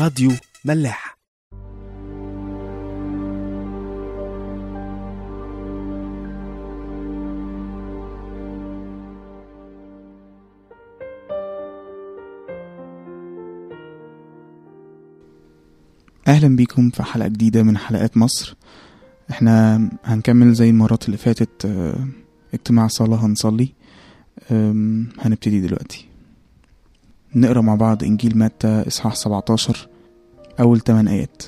راديو ملاح. أهلا بيكم في حلقة جديدة من حلقات مصر. إحنا هنكمل زي المرات اللي فاتت آه، اجتماع صلاه هنصلي. هنبتدي دلوقتي. نقرأ مع بعض إنجيل متى إصحاح 17 أول 8 آيات.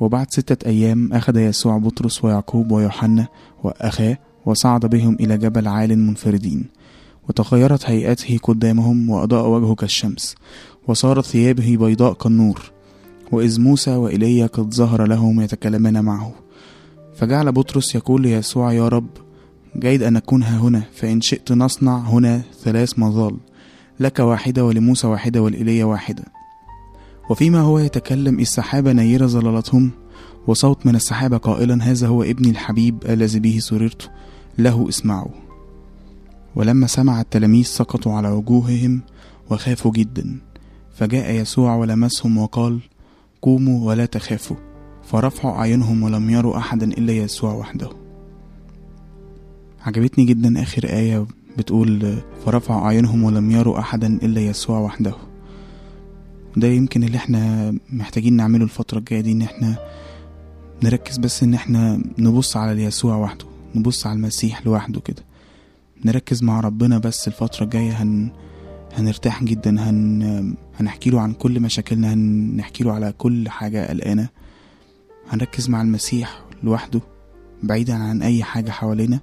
وبعد ستة أيام أخذ يسوع بطرس ويعقوب ويوحنا وأخاه وصعد بهم إلى جبل عال منفردين وتغيرت هيئته قدامهم وأضاء وجهه كالشمس وصارت ثيابه بيضاء كالنور وإذ موسى وإيليا قد ظهر لهم يتكلمان معه. فجعل بطرس يقول ليسوع يا رب جيد أن نكون ها هنا فإن شئت نصنع هنا ثلاث مظال لك واحدة ولموسى واحدة ولإيليا واحدة. وفيما هو يتكلم إذ سحابة نيرة ظللتهم وصوت من السحابة قائلا هذا هو ابني الحبيب الذي به سررت له اسمعوا. ولما سمع التلاميذ سقطوا على وجوههم وخافوا جدا فجاء يسوع ولمسهم وقال قوموا ولا تخافوا. فرفعوا أعينهم ولم يروا أحدا إلا يسوع وحده. عجبتني جدا آخر آية بتقول فرفعوا أعينهم ولم يروا أحدا إلا يسوع وحده. ده يمكن اللي إحنا محتاجين نعمله الفترة الجاية دي إن إحنا نركز بس إن إحنا نبص على يسوع وحده نبص على المسيح لوحده كده. نركز مع ربنا بس الفترة الجاية هن هنرتاح جدا هن هنحكي له عن كل مشاكلنا هنحكي له على كل حاجة قلقانة. هنركز مع المسيح لوحده بعيدا عن أي حاجة حوالينا.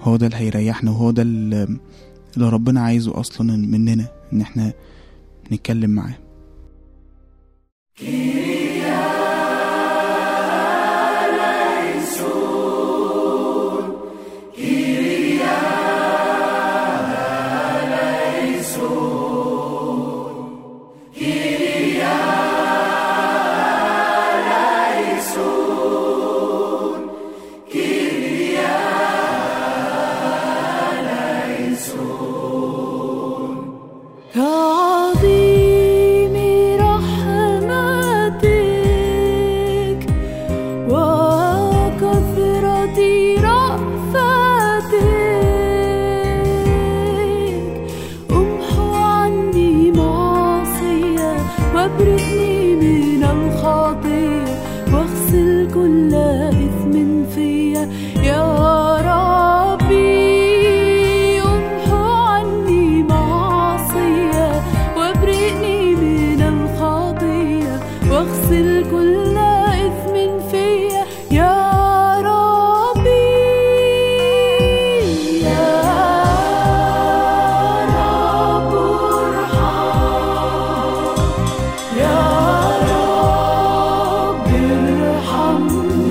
هو ده اللي هيريحنا وهو ده اللي ربنا عايزه أصلا مننا إن إحنا نتكلم معاه. Here. ارحمني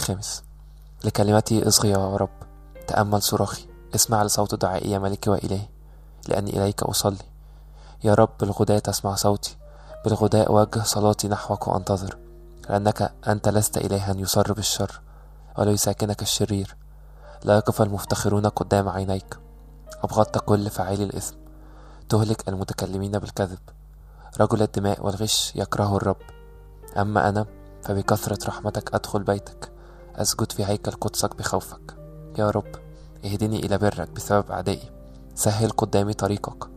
الخامس. لكلمتي اصغي يا رب. تأمل صراخي. اسمع لصوت دعائي يا ملكي وإلهي. لأني إليك أصلي. يا رب بالغداء تسمع صوتي. بالغداء أوجه صلاتي نحوك وأنتظر. لأنك أنت لست إلها يصر بالشر ولا يساكنك الشرير. لا يقف المفتخرون قدام عينيك. أبغضت كل فاعلي الإثم. تهلك المتكلمين بالكذب. رجل الدماء والغش يكره الرب. أما أنا فبكثرة رحمتك أدخل بيتك. أسجد في هيكل قدسك بخوفك. يا رب اهدني إلى برك بسبب أعدائي. سهل قدامي طريقك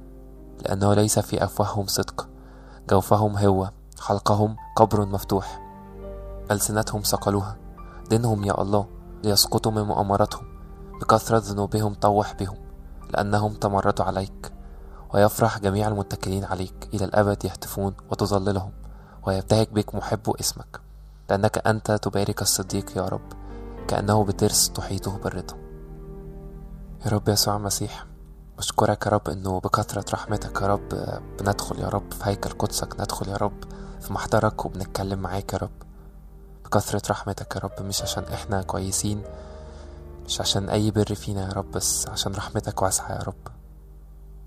لأنه ليس في أفواههم صدق. جوفهم هو حلقهم قبر مفتوح. ألسنتهم صقلوها دينهم يا الله ليسقطوا من مؤامرتهم. بكثرة ذنوبهم طوح بهم لأنهم تمردوا عليك. ويفرح جميع المتكلين عليك. إلى الأبد يهتفون وتظللهم ويبتهج بك محب اسمك. لأنك أنت تبارك الصديق يا رب. كأنه بترس تحيطه بالرضا يا رب يسوع المسيح بشكرك يا رب إنه بكثرة رحمتك يا رب بندخل يا رب في هيكل قدسك ندخل يا رب في محضرك وبنتكلم معاك يا رب. بكثرة رحمتك يا رب مش عشان إحنا كويسين مش عشان أي بر فينا يا رب بس عشان رحمتك واسعة يا رب.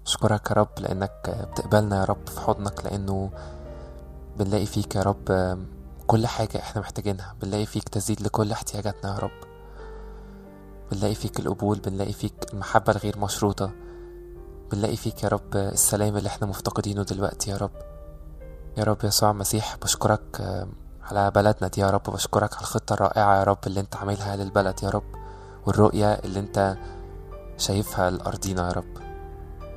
اشكرك يا رب لأنك بتقبلنا يا رب في حضنك لأنه بنلاقي فيك يا رب كل حاجة إحنا محتاجينها. بنلاقي فيك تزيد لكل احتياجاتنا يا رب. بنلاقي فيك القبول بنلاقي فيك المحبة الغير مشروطة. بنلاقي فيك يا رب السلام اللي إحنا مفتقدينه دلوقتي يا رب. يا رب يسوع المسيح بشكرك على بلدنا دي يا رب. بشكرك على الخطة الرائعة يا رب اللي انت عاملها للبلد يا رب. والرؤية اللي انت شايفها لأرضينا يا رب.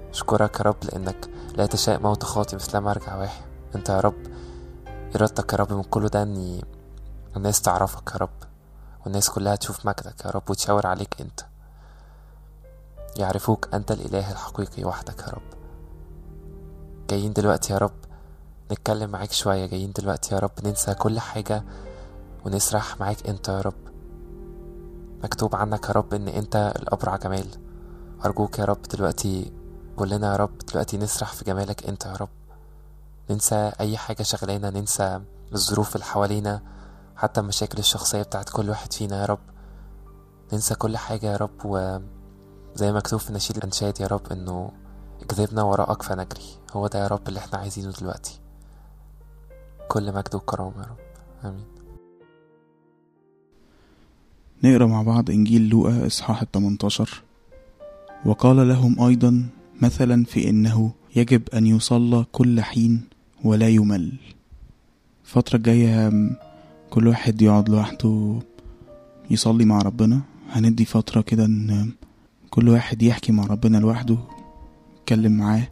أشكرك يا رب لأنك لا تشاء موت خاطي مثل ما أرجع واحد. أنت يا رب إرادتك يا رب من كل ده إن الناس تعرفك يا رب والناس كلها تشوف مجدك يا رب وتشاور عليك أنت. يعرفوك أنت الإله الحقيقي وحدك يا رب. جايين دلوقتي يا رب نتكلم معاك شوية جايين دلوقتي يا رب ننسى كل حاجة ونسرح معاك أنت يا رب. مكتوب عنك يا رب إن أنت الأبرع جمال أرجوك يا رب دلوقتي كلنا يا رب دلوقتي نسرح في جمالك أنت يا رب. ننسى أي حاجة شغلانا ننسى الظروف اللي حوالينا حتى المشاكل الشخصية بتاعت كل واحد فينا يا رب. ننسى كل حاجة يا رب وزي مكتوب في نشيد الأنشاد يا رب إنه اكذبنا وراءك فنجري. هو ده يا رب اللي إحنا عايزينه دلوقتي. كل مجد وكرامة يا رب. آمين. نقرأ مع بعض إنجيل لوقا إصحاح التمنتاشر. وقال لهم أيضا مثلا في إنه يجب أن يصلى كل حين ولا يمل. الفترة الجاية كل واحد يقعد لوحده يصلي مع ربنا. هندي فترة كده إن كل واحد يحكي مع ربنا لوحده يتكلم معاه.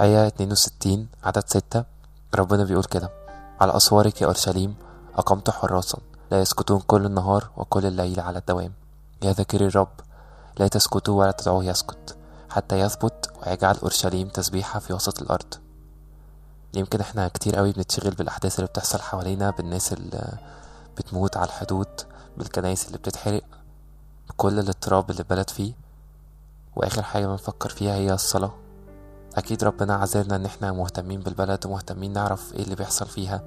إشعياء 62 عدد 6 ربنا بيقول كده على أسوارك يا أورشليم أقمت حراسا لا يسكتون كل النهار وكل الليل على الدوام. يا ذاكري الرب لا تسكتوا ولا تدعوه يسكت حتى يثبت ويجعل أورشليم تسبيحة في وسط الأرض. يمكن إحنا كتير قوي بنتشغل بالأحداث اللي بتحصل حوالينا بالناس اللي بتموت على الحدود بالكنايس اللي بتتحرق بكل الاضطراب اللي البلد فيه. وآخر حاجة بنفكر فيها هي الصلاة. أكيد ربنا عذرنا إن إحنا مهتمين بالبلد ومهتمين نعرف إيه اللي بيحصل فيها.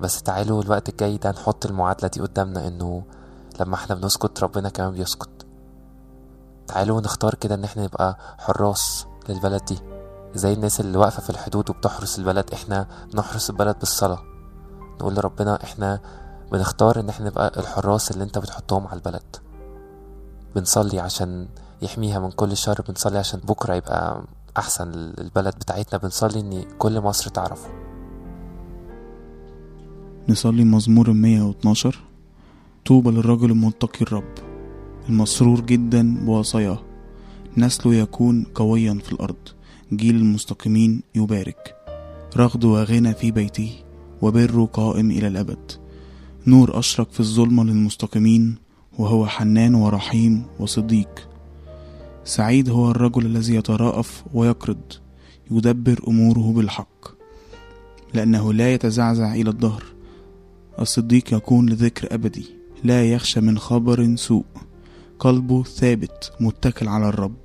بس تعالوا الوقت الجاي ده نحط المعادلة دي قدامنا إنه لما إحنا بنسكت ربنا كمان بيسكت. تعالوا نختار كده إن إحنا نبقى حراس للبلد دي. زي الناس اللي واقفة في الحدود وبتحرس البلد إحنا نحرس البلد بالصلاة. نقول لربنا إحنا بنختار إن إحنا نبقى الحراس اللي أنت بتحطهم على البلد. بنصلي عشان يحميها من كل شر بنصلي عشان بكرة يبقى أحسن البلد بتاعتنا بنصلي إن كل مصر تعرفه. نصلي مزمور 112 طوبى للرجل المتقي الرب المسرور جدا بوصاياه. نسله يكون قويا في الأرض جيل المستقيمين يبارك. رغد وغنى في بيته وبره قائم إلى الأبد. نور أشرق في الظلمة للمستقيمين وهو حنان ورحيم وصديق. سعيد هو الرجل الذي يتراءف ويقرض يدبر أموره بالحق لأنه لا يتزعزع إلى الدهر الصديق يكون لذكر أبدي لا يخشى من خبر سوء. قلبه ثابت متكل على الرب.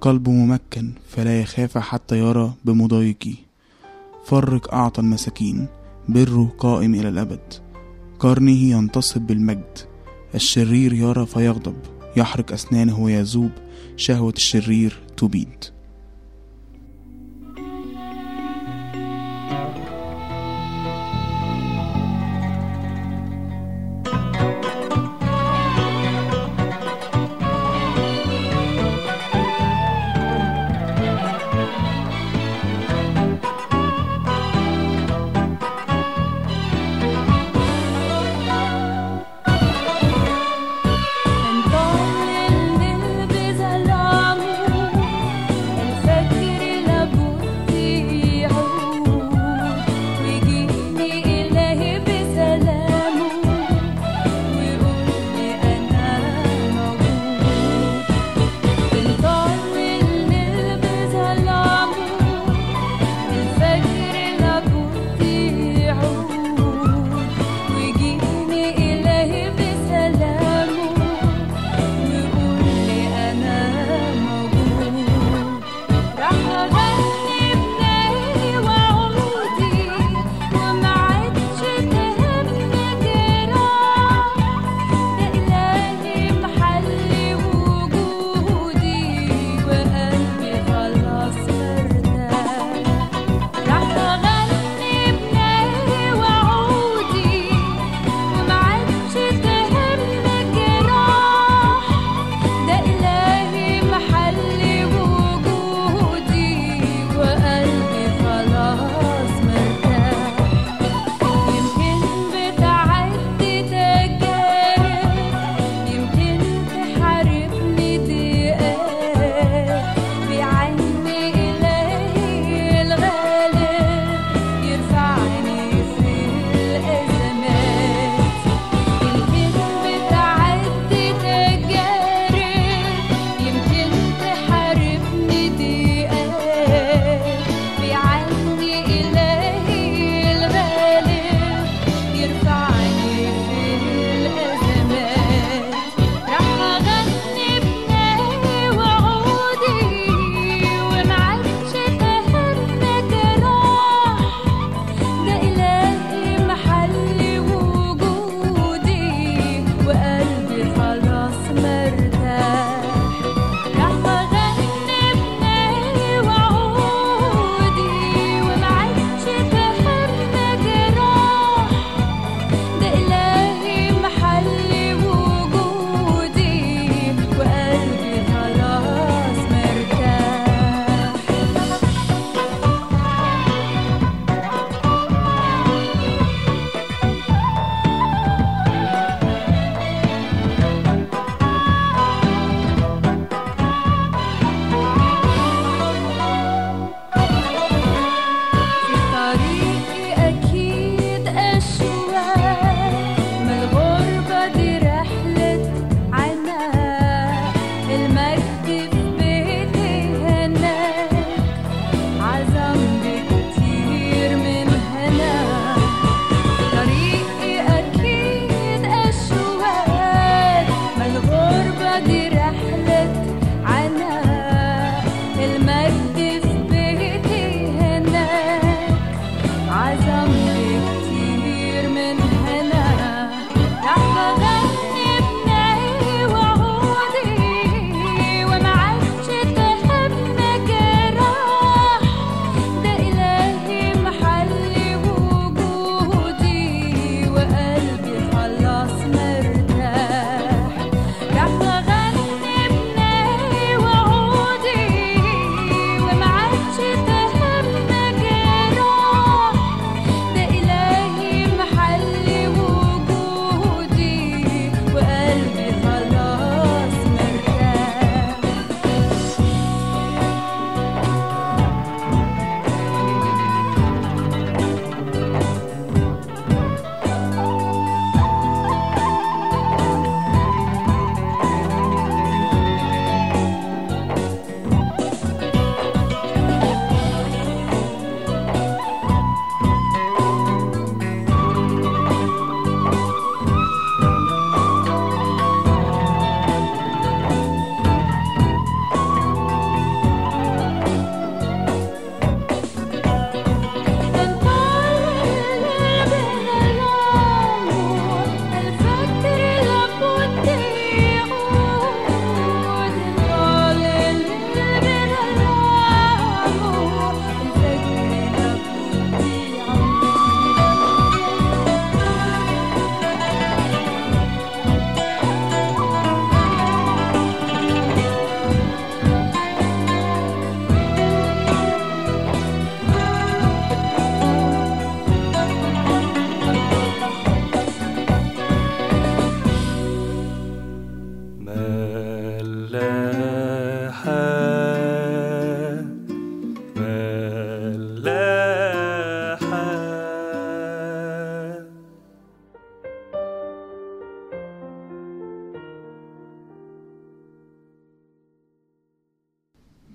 قلبه ممكن فلا يخاف حتى يرى بمضايقه فرق أعطى المساكين بره قائم إلى الأبد. قرنه ينتصب بالمجد الشرير يرى فيغضب. يحرق أسنانه ويذوب شهوة الشرير تبيد.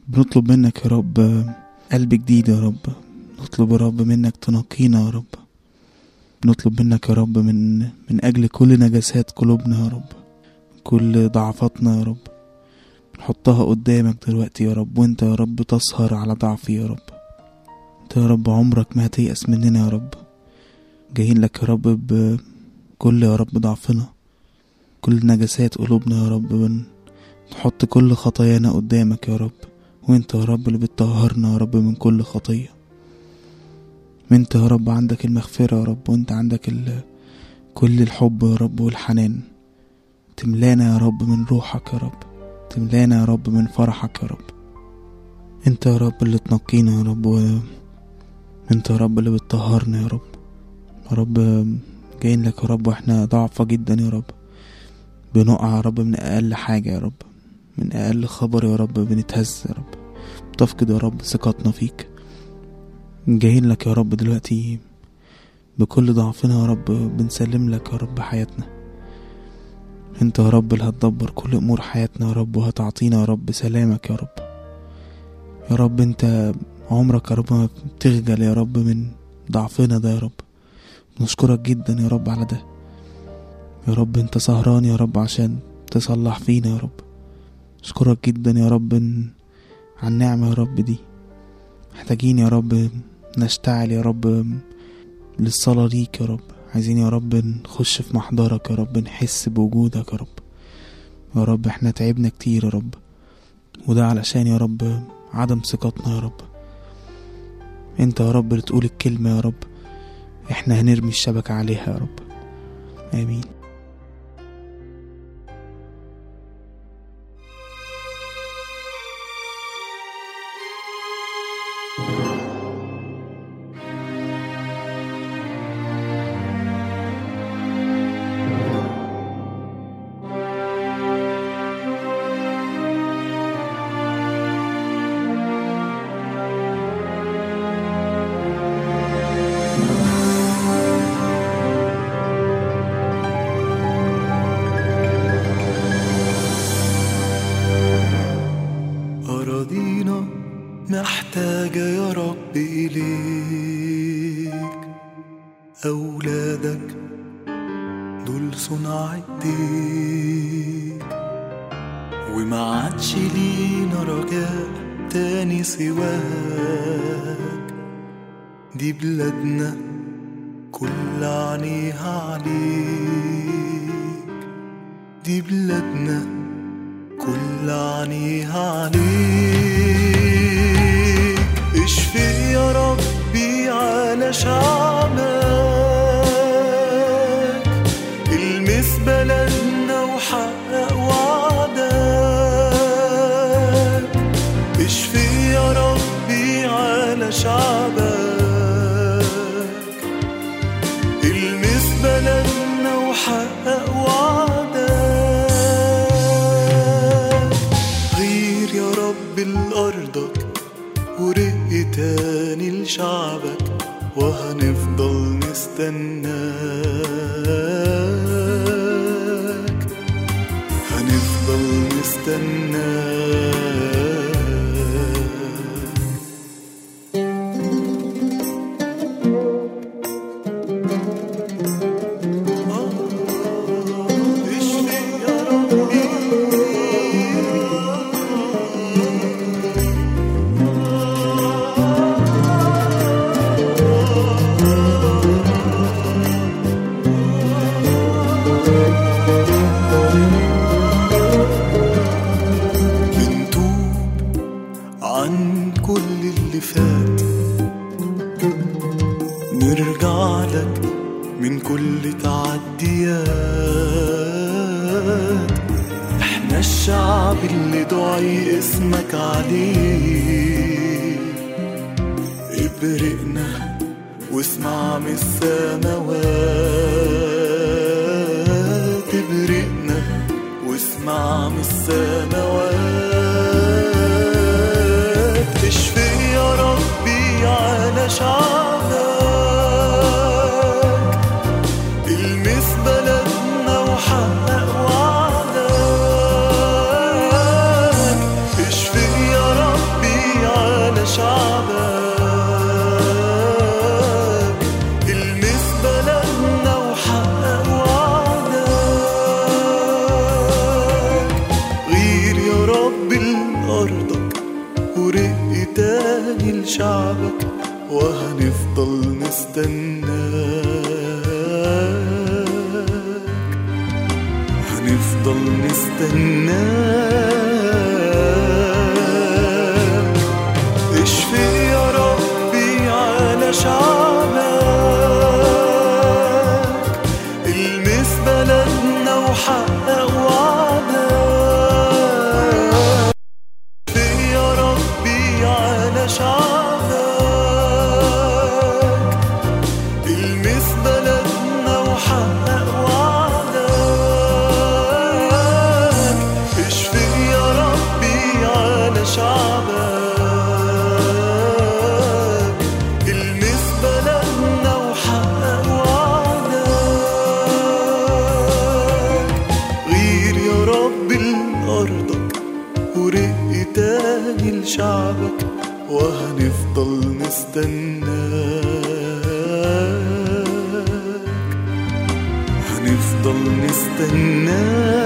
بنطلب منك يا رب قلب جديد يا رب. نطلب يا رب منك تنقينا يا رب. نطلب منك يا رب من من أجل كل نجاسات قلوبنا يا رب. كل ضعفاتنا يا رب. نحطها قدامك دلوقتي يا رب وانت يا رب تسهر على ضعفي يا رب. انت يا رب عمرك ما هتيأس مننا يا رب. جايين لك يا رب بكل يا رب ضعفنا. كل نجاسات قلوبنا يا رب. نحط كل خطايانا قدامك يا رب. وانت يا رب اللي بتطهرنا يا رب من كل خطية انت يا رب عندك المغفرة يا رب وانت عندك ال... كل الحب يا رب والحنان تملانا يا رب من روحك يا رب تملانا يا رب من فرحك يا رب انت يا رب اللي تنقينا يا رب و... انت يا رب اللي بتطهرنا يا رب يا رب جايين لك يا رب وإحنا ضعفة جدا يا رب بنقع يا رب من أقل حاجة يا رب من أقل خبر يا رب بنتهز يا رب تفقد يا رب ثقتنا فيك جايين لك يا رب دلوقتي بكل ضعفنا يا رب بنسلم لك يا رب حياتنا انت يا رب اللي هتدبر كل امور حياتنا يا رب وهتعطينا يا رب سلامك يا رب يا رب انت عمرك يا رب ما بتخجل يا رب من ضعفنا ده يا رب نشكرك جدا يا رب على ده يا رب انت سهران يا رب عشان تصلح فينا يا رب اشكرك جدا يا رب ان- على النعمة يا رب دي. محتاجين يا رب نشتعل يا رب للصلاة ليك يا رب. عايزين يا رب نخش في محضرك يا رب نحس بوجودك يا رب. يا رب إحنا تعبنا كتير يا رب وده علشان يا رب عدم ثقتنا يا رب. انت يا رب اللي تقول الكلمة يا رب إحنا هنرمي الشبكة عليها يا رب. آمين. تاني لشعبك وهنفضل نستناك. هنفضل نستناك. ابرقنا واسمع من السماوات. نستناك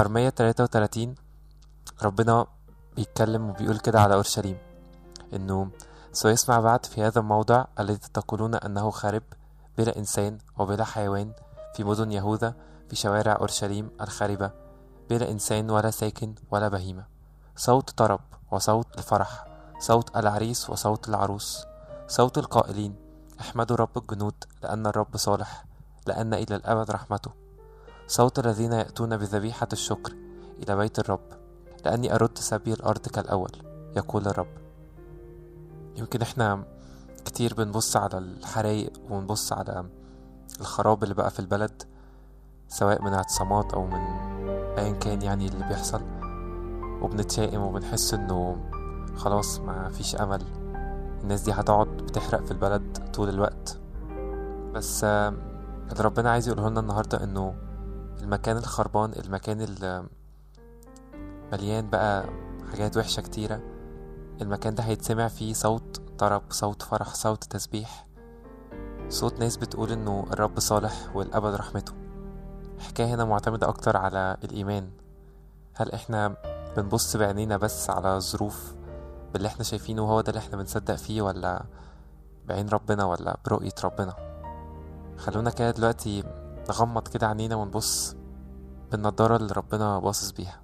أرمية 33 ربنا بيتكلم وبيقول كده على أورشليم إنه سيسمع بعد في هذا الموضع الذي تقولون أنه خارب بلا إنسان وبلا حيوان في مدن يهوذا في شوارع أورشليم الخاربة بلا إنسان ولا ساكن ولا بهيمة. صوت طرب وصوت الفرح صوت العريس وصوت العروس صوت القائلين أحمدوا رب الجنود لأن الرب صالح لأن إلى الأبد رحمته. صوت الذين يأتون بذبيحة الشكر إلى بيت الرب لأني أرد سبي الأرض كالأول يقول الرب. يمكن إحنا كتير بنبص على الحرايق ونبص على الخراب اللي بقى في البلد سواء من اعتصامات أو من أيا كان يعني اللي بيحصل وبنتشائم وبنحس إنه خلاص ما فيش أمل. الناس دي هتقعد بتحرق في البلد طول الوقت. بس اللي ربنا عايز يقوله لنا النهاردة إنه المكان الخربان المكان اللي مليان بقى حاجات وحشة كتيرة. المكان ده هيتسمع فيه صوت طرب صوت فرح صوت تسبيح. صوت ناس بتقول إنه الرب صالح والأبد رحمته. الحكاية هنا معتمدة أكتر على الإيمان. هل إحنا بنبص بعينينا بس على الظروف باللي إحنا شايفينه هو ده اللي إحنا بنصدق فيه ولا بعين ربنا ولا برؤية ربنا؟ خلونا كده دلوقتي نغمض كده عينينا ونبص بالنضارة اللي ربنا باصص بيها.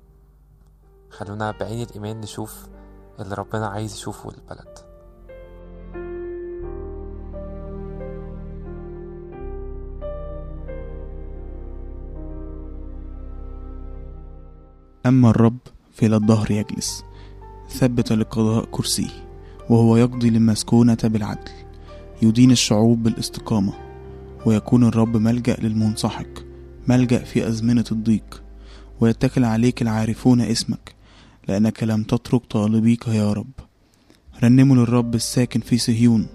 خلونا بعين الإيمان نشوف اللي ربنا عايز يشوفه البلد أما الرب فإلى الظهر يجلس ثبت لقضاء كرسيه وهو يقضي للمسكونة بالعدل يدين الشعوب بالاستقامة. ويكون الرب ملجأ للمنسحق ملجأ في أزمنة الضيق ويتكل عليك العارفون اسمك لأنك لم تترك طالبيك يا رب. رنموا للرب الساكن في صهيون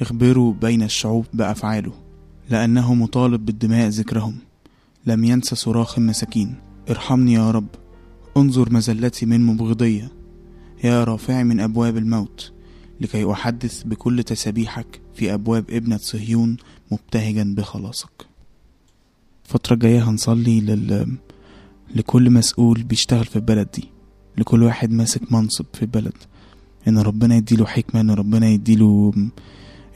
اخبروا بين الشعوب بأفعاله لأنه مطالب بالدماء ذكرهم. لم ينس صراخ المساكين ارحمني يا رب انظر مزلتي من مبغضية يا رافعي من أبواب الموت. لكي أحدث بكل تسابيحك في أبواب ابنة صهيون مبتهجا بخلاصك. الفترة الجاية هنصلي لل... لكل مسؤول بيشتغل في البلد دي لكل واحد ماسك منصب في البلد. إن ربنا يديله حكمة إن ربنا يديله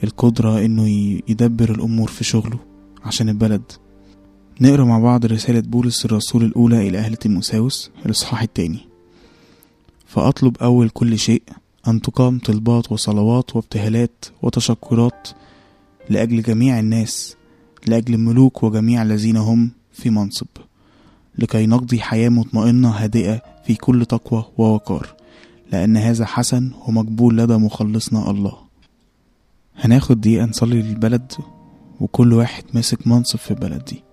القدرة إنه يدبر الأمور في شغله عشان البلد. نقرأ مع بعض رسالة بولس الرسول الأولى إلى أهل تيموساوس الإصحاح التاني. فأطلب أول كل شيء أن تقام طلبات وصلوات وابتهالات وتشكرات لأجل جميع الناس لأجل الملوك وجميع الذين هم في منصب لكي نقضي حياة مطمئنة هادئة في كل تقوى ووقار لأن هذا حسن ومقبول لدى مخلصنا الله. هناخد دقيقة نصلي للبلد وكل واحد ماسك منصب في البلد دي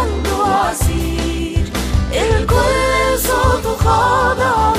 عنده عسير الكل صوته خاضع